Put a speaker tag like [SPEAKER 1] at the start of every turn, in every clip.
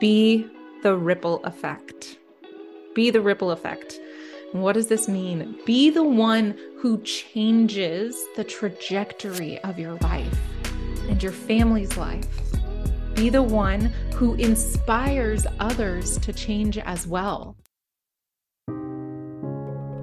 [SPEAKER 1] Be the ripple effect. Be the ripple effect. what does this mean? Be the one who changes the trajectory of your life and your family's life. Be the one who inspires others to change as well.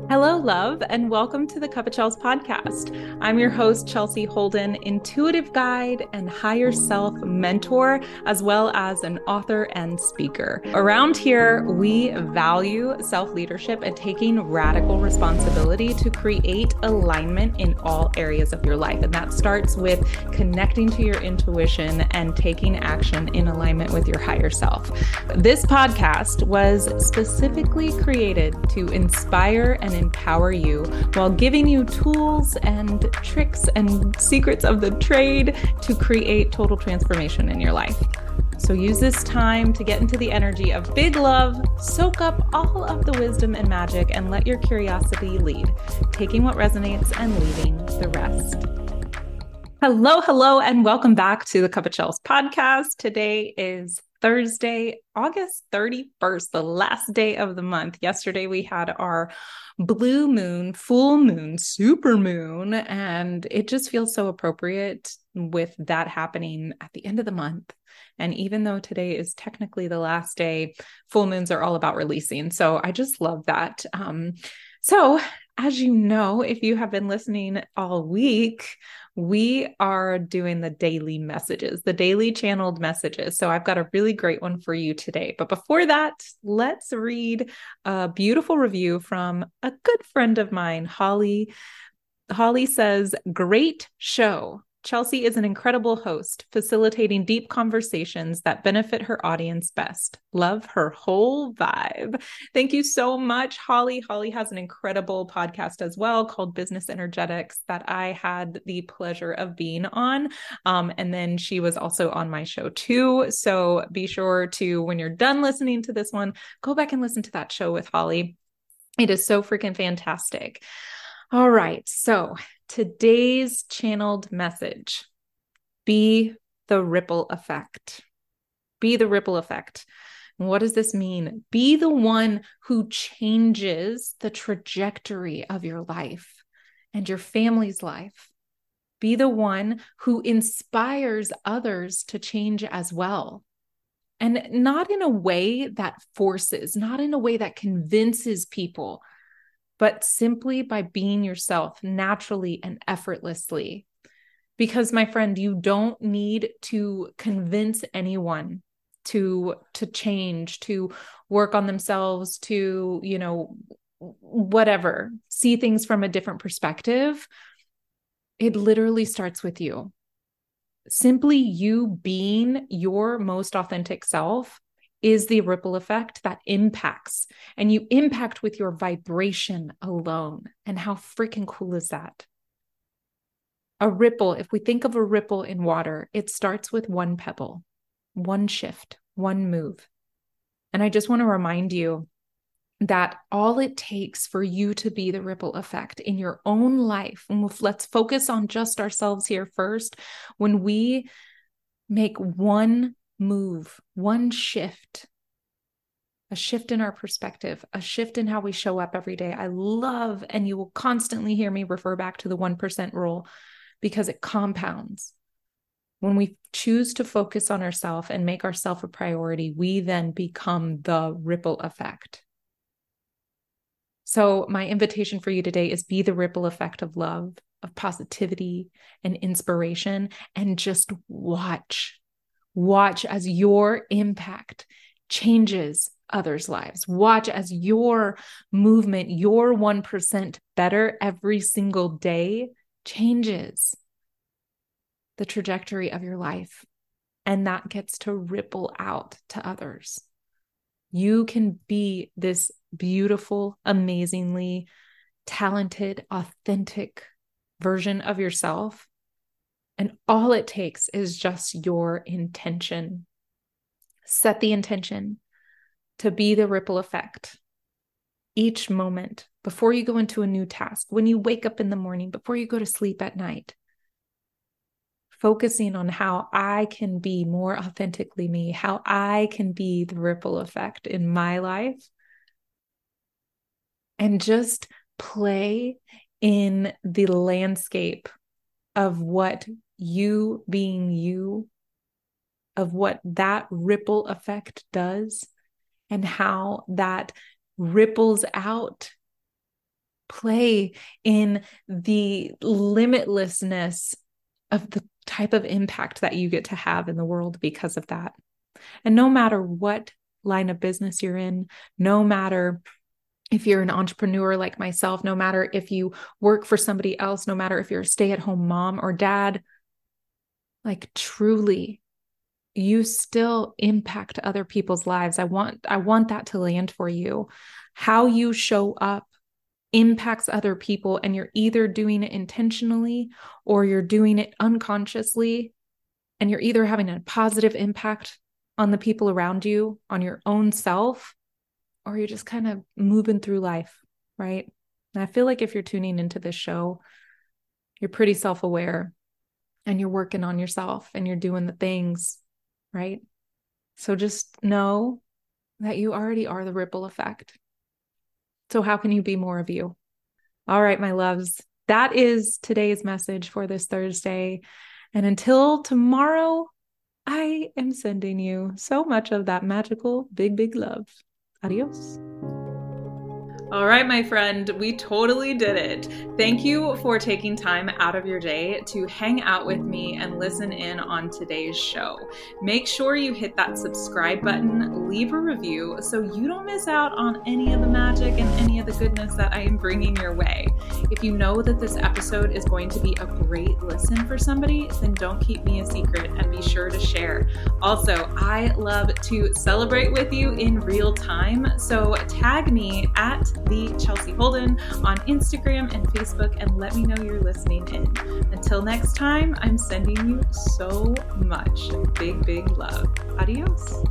[SPEAKER 1] Hello, love, and welcome to the Cuppa Chels podcast. I'm your host, Chelsea Holden, intuitive guide and higher self mentor, as well as an author and speaker. Around here, we value self leadership and taking radical responsibility to create alignment in all areas of your life. And that starts with connecting to your intuition and taking action in alignment with your higher self. This podcast was specifically created to inspire and empower you while giving you tools and tricks and secrets of the trade to create total transformation in your life. So use this time to get into the energy of big love, soak up all of the wisdom and magic, and let your curiosity lead, taking what resonates and leaving the rest. Hello, hello, and welcome back to the Cuppa Chels podcast. Today is Thursday, August 31st, the last day of the month. Yesterday, we had our blue moon, full moon, super moon, and it just feels so appropriate with that happening at the end of the month. And even though today is technically the last day, full moons are all about releasing. So I just love that. Um, so, as you know, if you have been listening all week, we are doing the daily messages, the daily channeled messages. So I've got a really great one for you today. But before that, let's read a beautiful review from a good friend of mine, Holly. Holly says, Great show. Chelsea is an incredible host, facilitating deep conversations that benefit her audience best. Love her whole vibe. Thank you so much, Holly. Holly has an incredible podcast as well called Business Energetics that I had the pleasure of being on. Um, and then she was also on my show too. So be sure to, when you're done listening to this one, go back and listen to that show with Holly. It is so freaking fantastic. All right. So today's channeled message be the ripple effect. Be the ripple effect. what does this mean? Be the one who changes the trajectory of your life and your family's life. Be the one who inspires others to change as well. And not in a way that forces, not in a way that convinces people but simply by being yourself naturally and effortlessly. Because my friend, you don't need to convince anyone to to change, to work on themselves, to, you know, whatever, see things from a different perspective. It literally starts with you. Simply you being your most authentic self is the ripple effect that impacts, and you impact with your vibration alone. And how freaking cool is that? A ripple, if we think of a ripple in water, it starts with one pebble, one shift, one move. And I just want to remind you that all it takes for you to be the ripple effect in your own life, and let's focus on just ourselves here first, when we make one move, one shift, a shift in our perspective, a shift in how we show up every day. I love, and you will constantly hear me refer back to the 1% rule because it compounds. When we choose to focus on ourselves and make ourselves a priority, we then become the ripple effect. So, my invitation for you today is be the ripple effect of love, of positivity, and inspiration, and just watch Watch as your impact changes others' lives. Watch as your movement, your 1% better every single day changes the trajectory of your life. And that gets to ripple out to others. You can be this beautiful, amazingly talented, authentic version of yourself and all it takes is just your intention. Set the intention to be the ripple effect each moment before you go into a new task, when you wake up in the morning, before you go to sleep at night. focusing on how I can be more authentically me, how I can be the ripple effect in my life. And just play in the landscape of what you being you, of what that ripple effect does, and how that ripples out. Play in the limitlessness of the type of impact that you get to have in the world because of that. And no matter what line of business you're in, no matter if you're an entrepreneur like myself, no matter if you work for somebody else, no matter if you're a stay at home mom or dad, like truly you still impact other people's lives. I want I want that to land for you. How you show up impacts other people and you're either doing it intentionally or you're doing it unconsciously and you're either having a positive impact on the people around you, on your own self, or you're just kind of moving through life, right? And I feel like if you're tuning into this show, you're pretty self aware and you're working on yourself and you're doing the things, right? So just know that you already are the ripple effect. So, how can you be more of you? All right, my loves, that is today's message for this Thursday. And until tomorrow, I am sending you so much of that magical big, big love. Adios. All right, my friend, we totally did it. Thank you for taking time out of your day to hang out with me and listen in on today's show. Make sure you hit that subscribe button, leave a review so you don't miss out on any of the magic and any of the goodness that I am bringing your way. If you know that this episode is going to be a great listen for somebody, then don't keep me a secret and be sure to share. Also, I love to celebrate with you in real time, so tag me at the Chelsea Holden on Instagram and Facebook and let me know you're listening in. Until next time, I'm sending you so much big, big love. Adios.